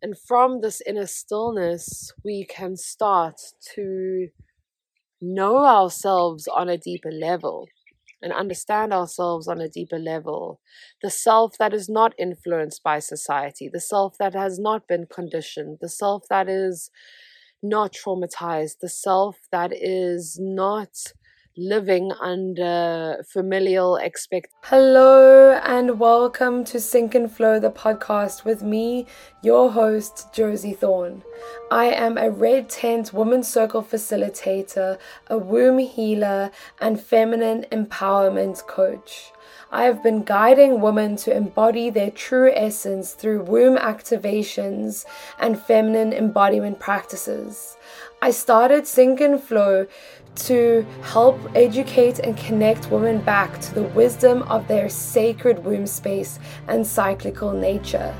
And from this inner stillness, we can start to know ourselves on a deeper level and understand ourselves on a deeper level. The self that is not influenced by society, the self that has not been conditioned, the self that is not traumatized, the self that is not living under familial expect. Hello and welcome to Sync-In Flow, the podcast with me, your host, Josie Thorne. I am a red tent women's circle facilitator, a womb healer, and feminine empowerment coach. I have been guiding women to embody their true essence through womb activations and feminine embodiment practices. I started Sync-In Flow to help educate and connect women back to the wisdom of their sacred womb space and cyclical nature.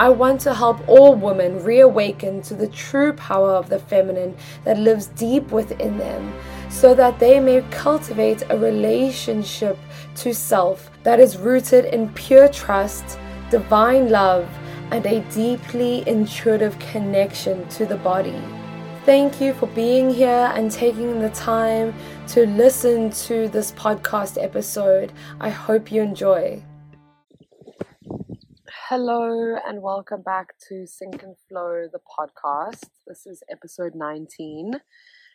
I want to help all women reawaken to the true power of the feminine that lives deep within them so that they may cultivate a relationship to self that is rooted in pure trust, divine love, and a deeply intuitive connection to the body. Thank you for being here and taking the time to listen to this podcast episode. I hope you enjoy. Hello, and welcome back to Sync-In Flow, the podcast. This is episode 19,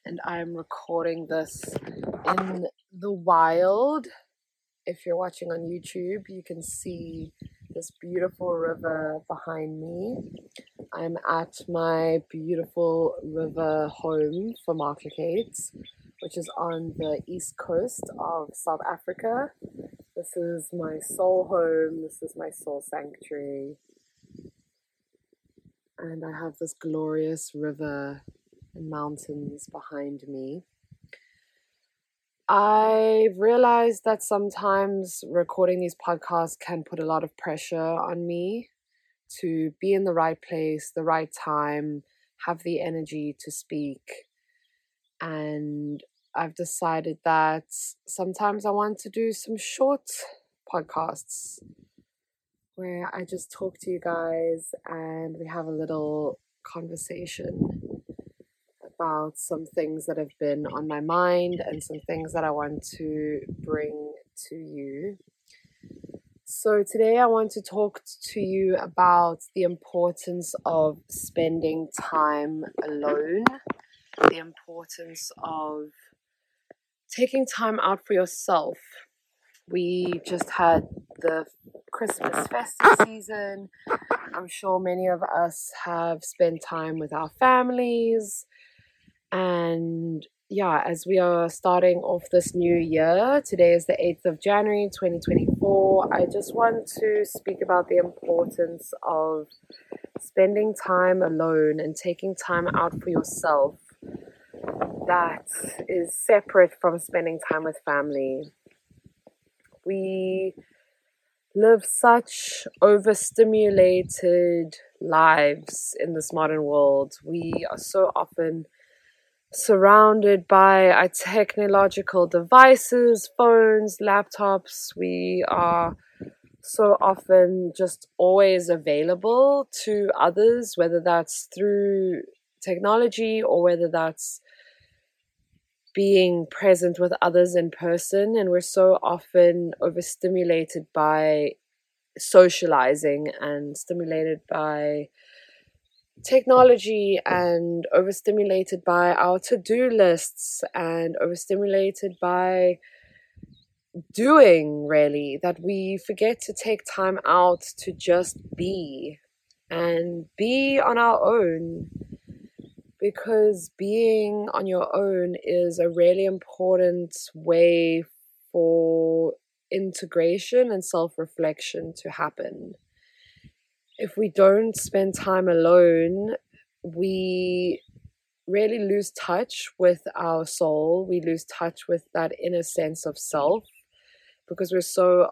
and I'm recording this in the wild. If you're watching on YouTube, you can see this beautiful river behind me. I'm at my beautiful river home for Marklecates, which is on the east coast of South Africa. This is my soul home, this is my soul sanctuary. And I have this glorious river and mountains behind me. I've realized that sometimes recording these podcasts can put a lot of pressure on me to be in the right place, the right time, have the energy to speak. And I've decided that sometimes I want to do some short podcasts where I just talk to you guys and we have a little conversation about some things that have been mm. on my mind and some things that I want to bring to you. So, today I want to talk to you about the importance of spending time alone, the importance of taking time out for yourself. We just had the Christmas festive season. I'm sure many of us have spent time with our families, and yeah, as we are starting off this new year, today is the 8th of January 2024. I just want to speak about the importance of spending time alone and taking time out for yourself that is separate from spending time with family. We live such overstimulated lives in this modern world. We are so often surrounded by our technological devices, phones, laptops. We are so often just always available to others, whether that's through technology or whether that's being present with others in person. And we're so often overstimulated by socializing and stimulated by technology and overstimulated by our to-do lists and overstimulated by doing really that we forget to take time out to just be and be on our own because being on your own is a really important way for integration and self-reflection to happen if we don't spend time alone, we really lose touch with our soul. We lose touch with that inner sense of self because we're so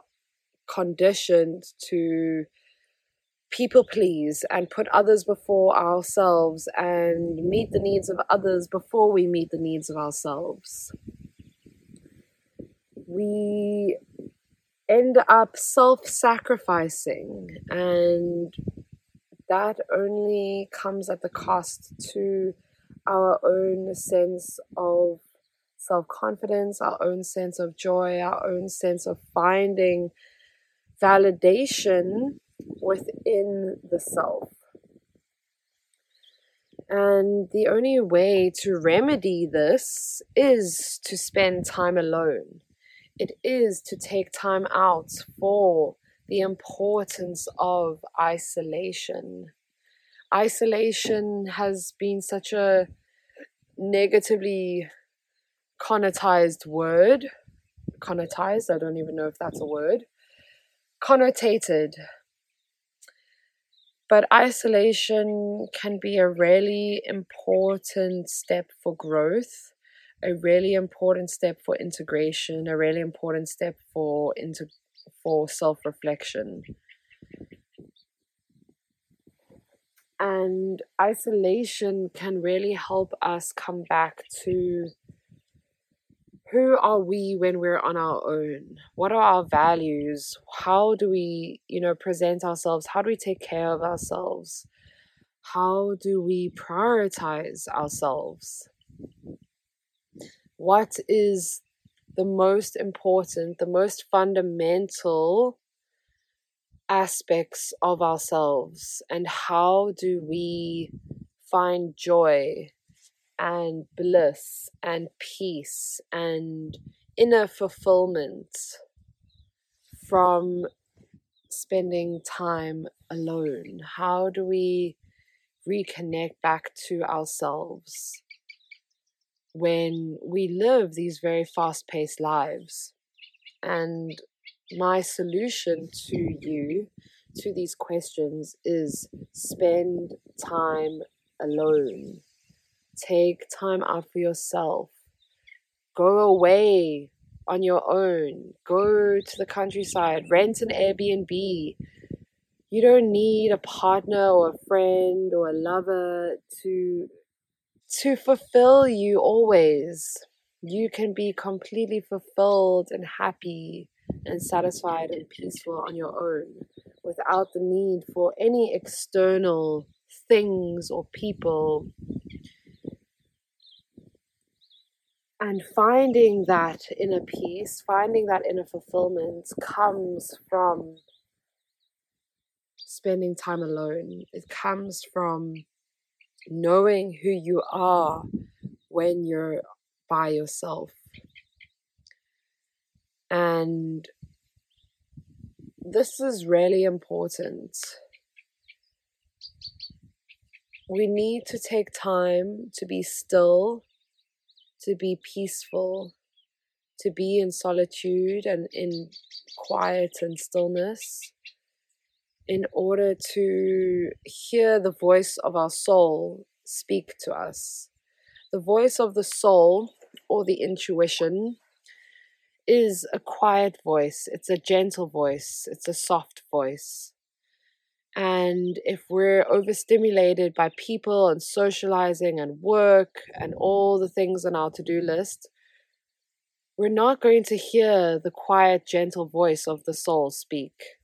conditioned to people please and put others before ourselves and meet the needs of others before we meet the needs of ourselves. We end up self sacrificing and that only comes at the cost to our own sense of self confidence, our own sense of joy, our own sense of finding validation within the self. And the only way to remedy this is to spend time alone. It is to take time out for the importance of isolation. Isolation has been such a negatively connotized word. Connotized, I don't even know if that's a word. Connotated. But isolation can be a really important step for growth, a really important step for integration, a really important step for inter- for self-reflection. And isolation can really help us come back to who are we when we're on our own? What are our values? How do we, you know, present ourselves? How do we take care of ourselves? How do we prioritize ourselves? What is the most important, the most fundamental aspects of ourselves? And how do we find joy and bliss and peace and inner fulfillment from spending time alone? How do we reconnect back to ourselves when we live these very fast paced lives? And my solution to you, to these questions, is spend time alone Take time out for yourself. Go away on your own. Go to the countryside. Rent an Airbnb. You don't need a partner or a friend or a lover to to fulfill you always. You can be completely fulfilled and happy and satisfied and peaceful on your own without the need for any external things or people and finding that inner peace, finding that inner fulfillment comes from spending time alone. It comes from knowing who you are when you're by yourself. And this is really important. We need to take time to be still to be peaceful, to be in solitude and in quiet and stillness, in order to hear the voice of our soul speak to us. The voice of the soul or the intuition is a quiet voice, it's a gentle voice, it's a soft voice. And if we're overstimulated by people and socializing and work and all the things on our to do list, we're not going to hear the quiet, gentle voice of the soul speak.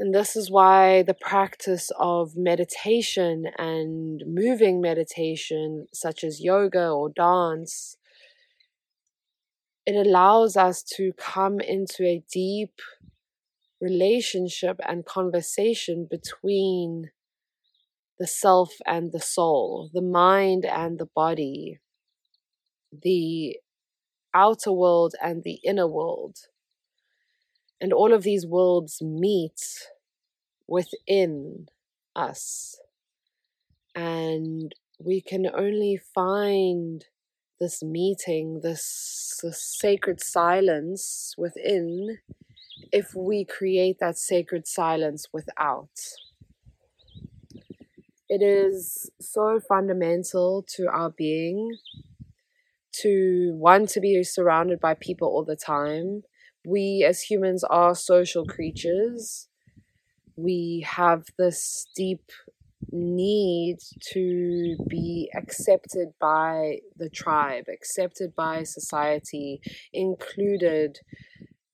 And this is why the practice of meditation and moving meditation, such as yoga or dance, it allows us to come into a deep relationship and conversation between the self and the soul, the mind and the body, the outer world and the inner world. And all of these worlds meet within us. And we can only find this meeting, this, this sacred silence within if we create that sacred silence without. It is so fundamental to our being to want to be surrounded by people all the time. We as humans are social creatures. We have this deep need to be accepted by the tribe, accepted by society, included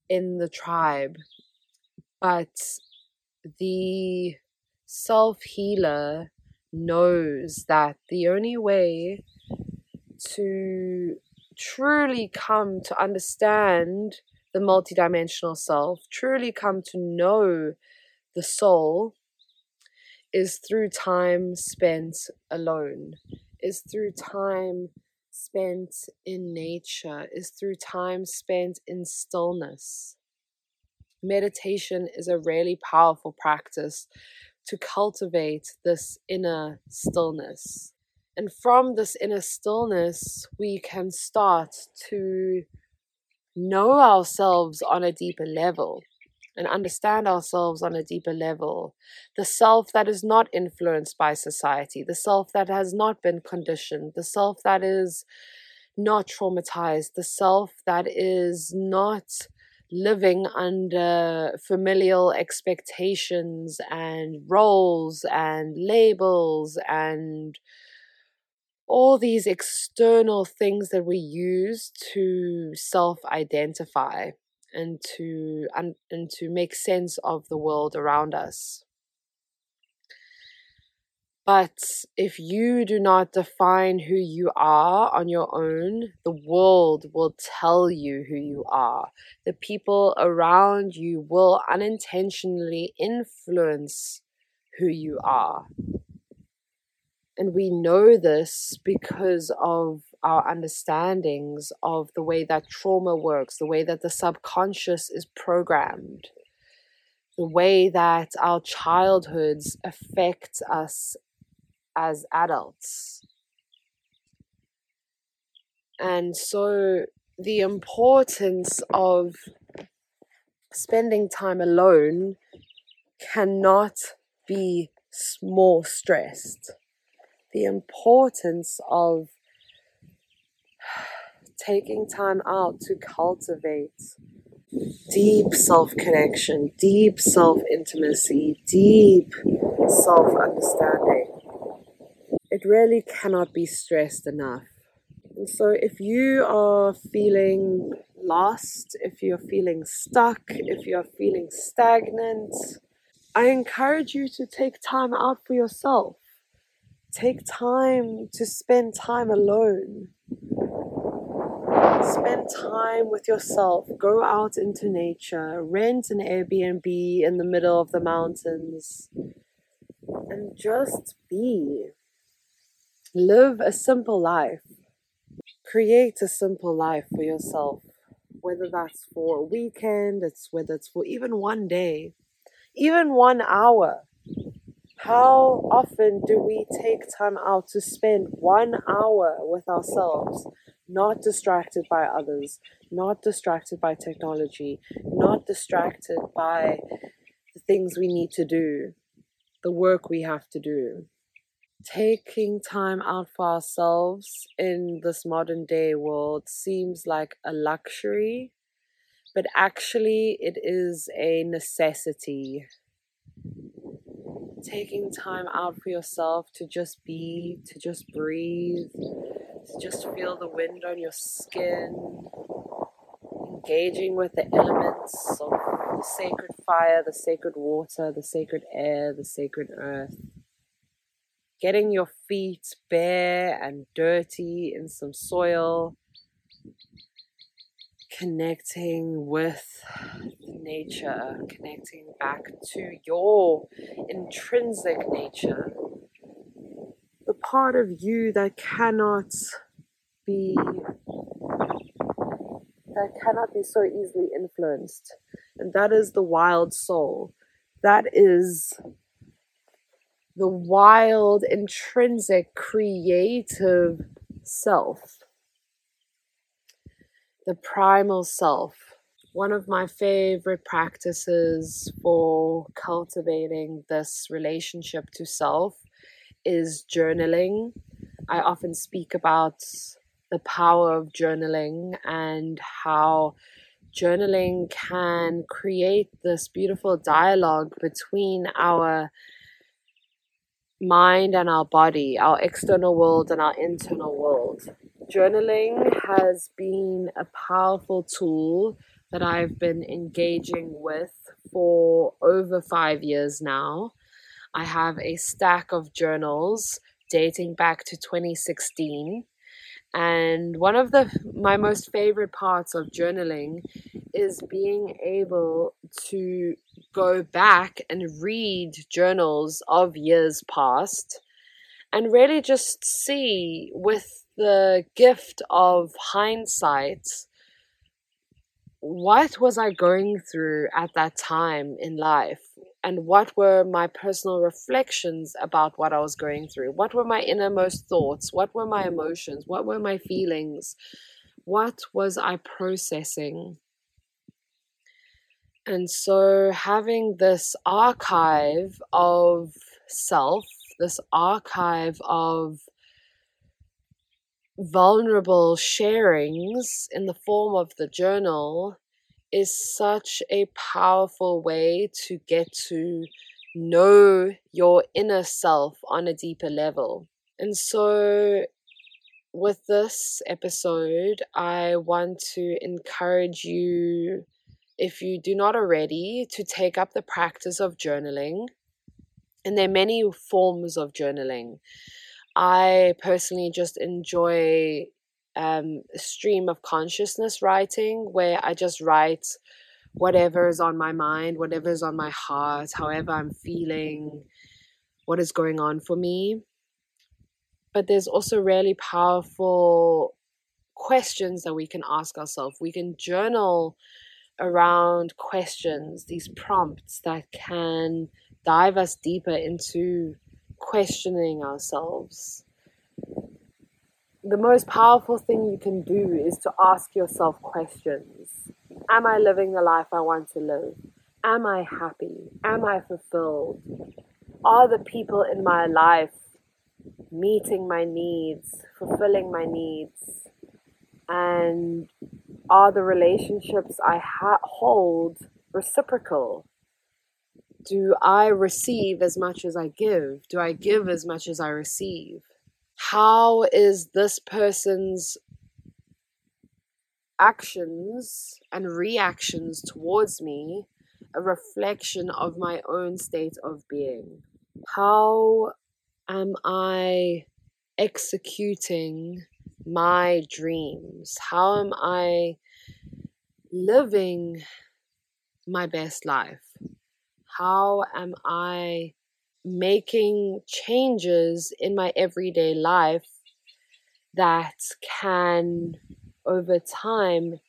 in the tribe. But the self healer knows that the only way to truly come to understand the multidimensional self, truly come to know the soul, is through time spent alone, is through time spent in nature, is through time spent in stillness. Meditation is a really powerful practice to cultivate this inner stillness. And from this inner stillness, we can start to know ourselves on a deeper level and understand ourselves on a deeper level. The self that is not influenced by society, the self that has not been conditioned, the self that is not traumatized, the self that is not living under familial expectations and roles and labels and all these external things that we use to self identify and to and, and to make sense of the world around us but if you do not define who you are on your own, the world will tell you who you are. The people around you will unintentionally influence who you are. And we know this because of our understandings of the way that trauma works, the way that the subconscious is programmed, the way that our childhoods affect us as adults. And so the importance of spending time alone cannot be more stressed. The importance of taking time out to cultivate deep self connection, deep self intimacy, deep self understanding it really cannot be stressed enough. And so, if you are feeling lost, if you're feeling stuck, if you're feeling stagnant, I encourage you to take time out for yourself. Take time to spend time alone. Spend time with yourself. Go out into nature. Rent an Airbnb in the middle of the mountains. And just be. Live a simple life. Create a simple life for yourself. Whether that's for a weekend, it's whether it's for even one day, even one hour. How often do we take time out to spend one hour with ourselves, not distracted by others, not distracted by technology, not distracted by the things we need to do, the work we have to do? taking time out for ourselves in this modern day world seems like a luxury, but actually, it is a necessity. Taking time out for yourself to just be, to just breathe, to just feel the wind on your skin, engaging with the elements of the sacred fire, the sacred water, the sacred air, the sacred earth. Getting your feet bare and dirty in some soil, connecting with nature, connecting back to your intrinsic nature, the part of you that cannot be that cannot be so easily influenced. And that is the wild soul. That is the wild, intrinsic, creative self, the primal self. One of my favorite practices for cultivating this relationship to self is journaling. I often speak about the power of journaling and how journaling can create this beautiful dialogue between our mind and our body, our external world and our internal world. Journaling has been a powerful tool that I've been engaging with for over five years now. I have a stack of journals dating back to 2016. And one of the my most favorite parts of journaling is being able to go back and read journals of years past and really just see with the gift of hindsight what was I going through at that time in life? And what were my personal reflections about what I was going through? What were my innermost thoughts? What were my emotions? What were my feelings? What was I processing? And so, having this archive of self, this archive of vulnerable sharings in the form of the journal is such a powerful way to get to know your inner self on a deeper level. And so, with this episode, I want to encourage you, if you do not already, to take up the practice of journaling. And there are many forms of journaling. I personally just enjoy um, stream of consciousness writing where I just write whatever is on my mind, whatever is on my heart, however I'm feeling, what is going on for me. But there's also really powerful questions that we can ask ourselves. We can journal around questions, these prompts that can dive us deeper into questioning ourselves. The most powerful thing you can do is to ask yourself questions Am I living the life I want to live? Am I happy? Am I fulfilled? Are the people in my life meeting my needs, fulfilling my needs? And are the relationships I ha- hold reciprocal? Do I receive as much as I give? Do I give as much as I receive? How is this person's actions and reactions towards me a reflection of my own state of being? How am I executing my dreams? How am I living my best life? How am I making changes in my everyday life that can, over time,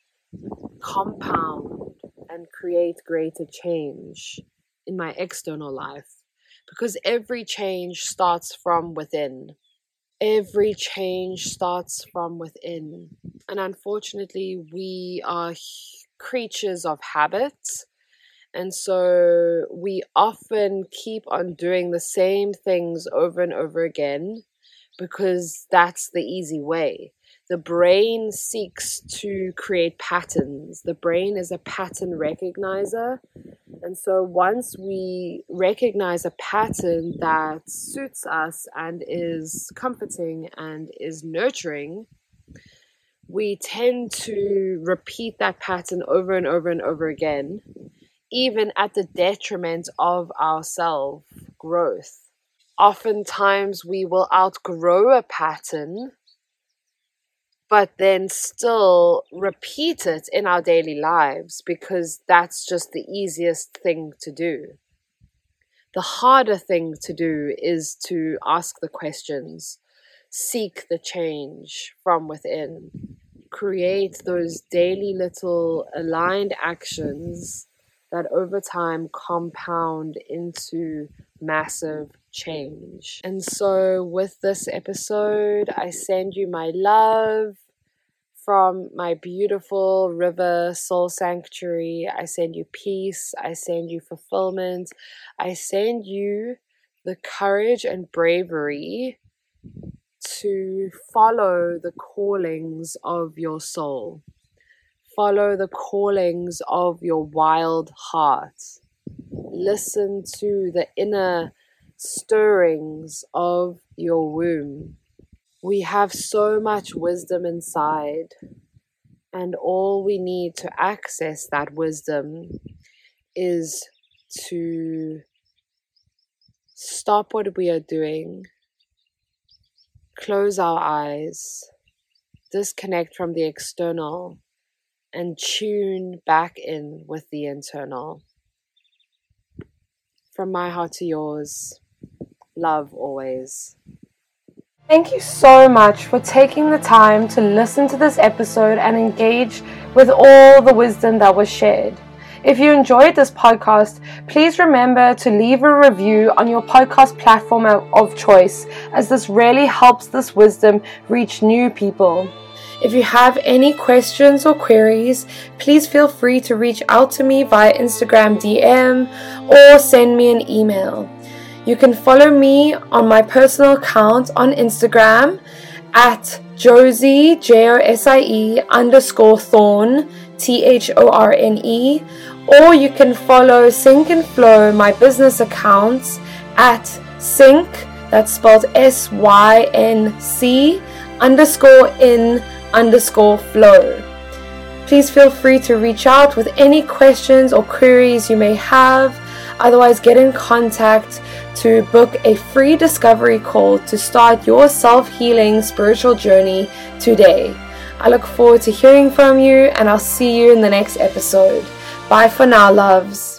compound and create greater change in my external life? Because every change starts from within. Every change starts from within. And unfortunately, we are creatures of habits and so we often keep on doing the same things over and over again because that's the easy way. The brain seeks to create patterns. The brain is a pattern recognizer. And so once we recognize a pattern that suits us and is comforting and is nurturing, we tend to repeat that pattern over and over and over again even at the detriment of our self growth. Oftentimes, we will outgrow a pattern, but then still repeat it in our daily lives because that's just the easiest thing to do. The harder thing to do is to ask the questions, seek the change from within, create those daily little aligned actions that over time compound into massive change. And so, with this episode, I send you my love from my beautiful river soul sanctuary. I send you peace. I send you fulfillment. I send you the courage and bravery to follow the callings of your soul follow the callings of your wild heart. Listen to the inner stirrings of your womb. We have so much wisdom inside, and all we need to access that wisdom is to stop what we are doing, close our eyes, disconnect from the external, and tune back in with the internal. From my heart to yours, love always. Thank you so much for taking the time to listen to this episode and engage with all the wisdom that was shared. If you enjoyed this podcast, please remember to leave a review on your podcast platform of choice, as this really helps this wisdom reach new people. If you have any questions or queries, please feel free to reach out to me via Instagram DM or send me an email. You can follow me on my personal account on Instagram at Josie, J O S I E underscore Thorne, T H O R N E, or you can follow Sync-In Flow, my business accounts, at Sync, that's spelled S Y N C, underscore in underscore flow. Please feel free to reach out with any questions or queries you may have. Otherwise, get in contact to book a free discovery call to start your self healing spiritual journey today. I look forward to hearing from you, and I'll see you in the next episode. Bye for now, loves.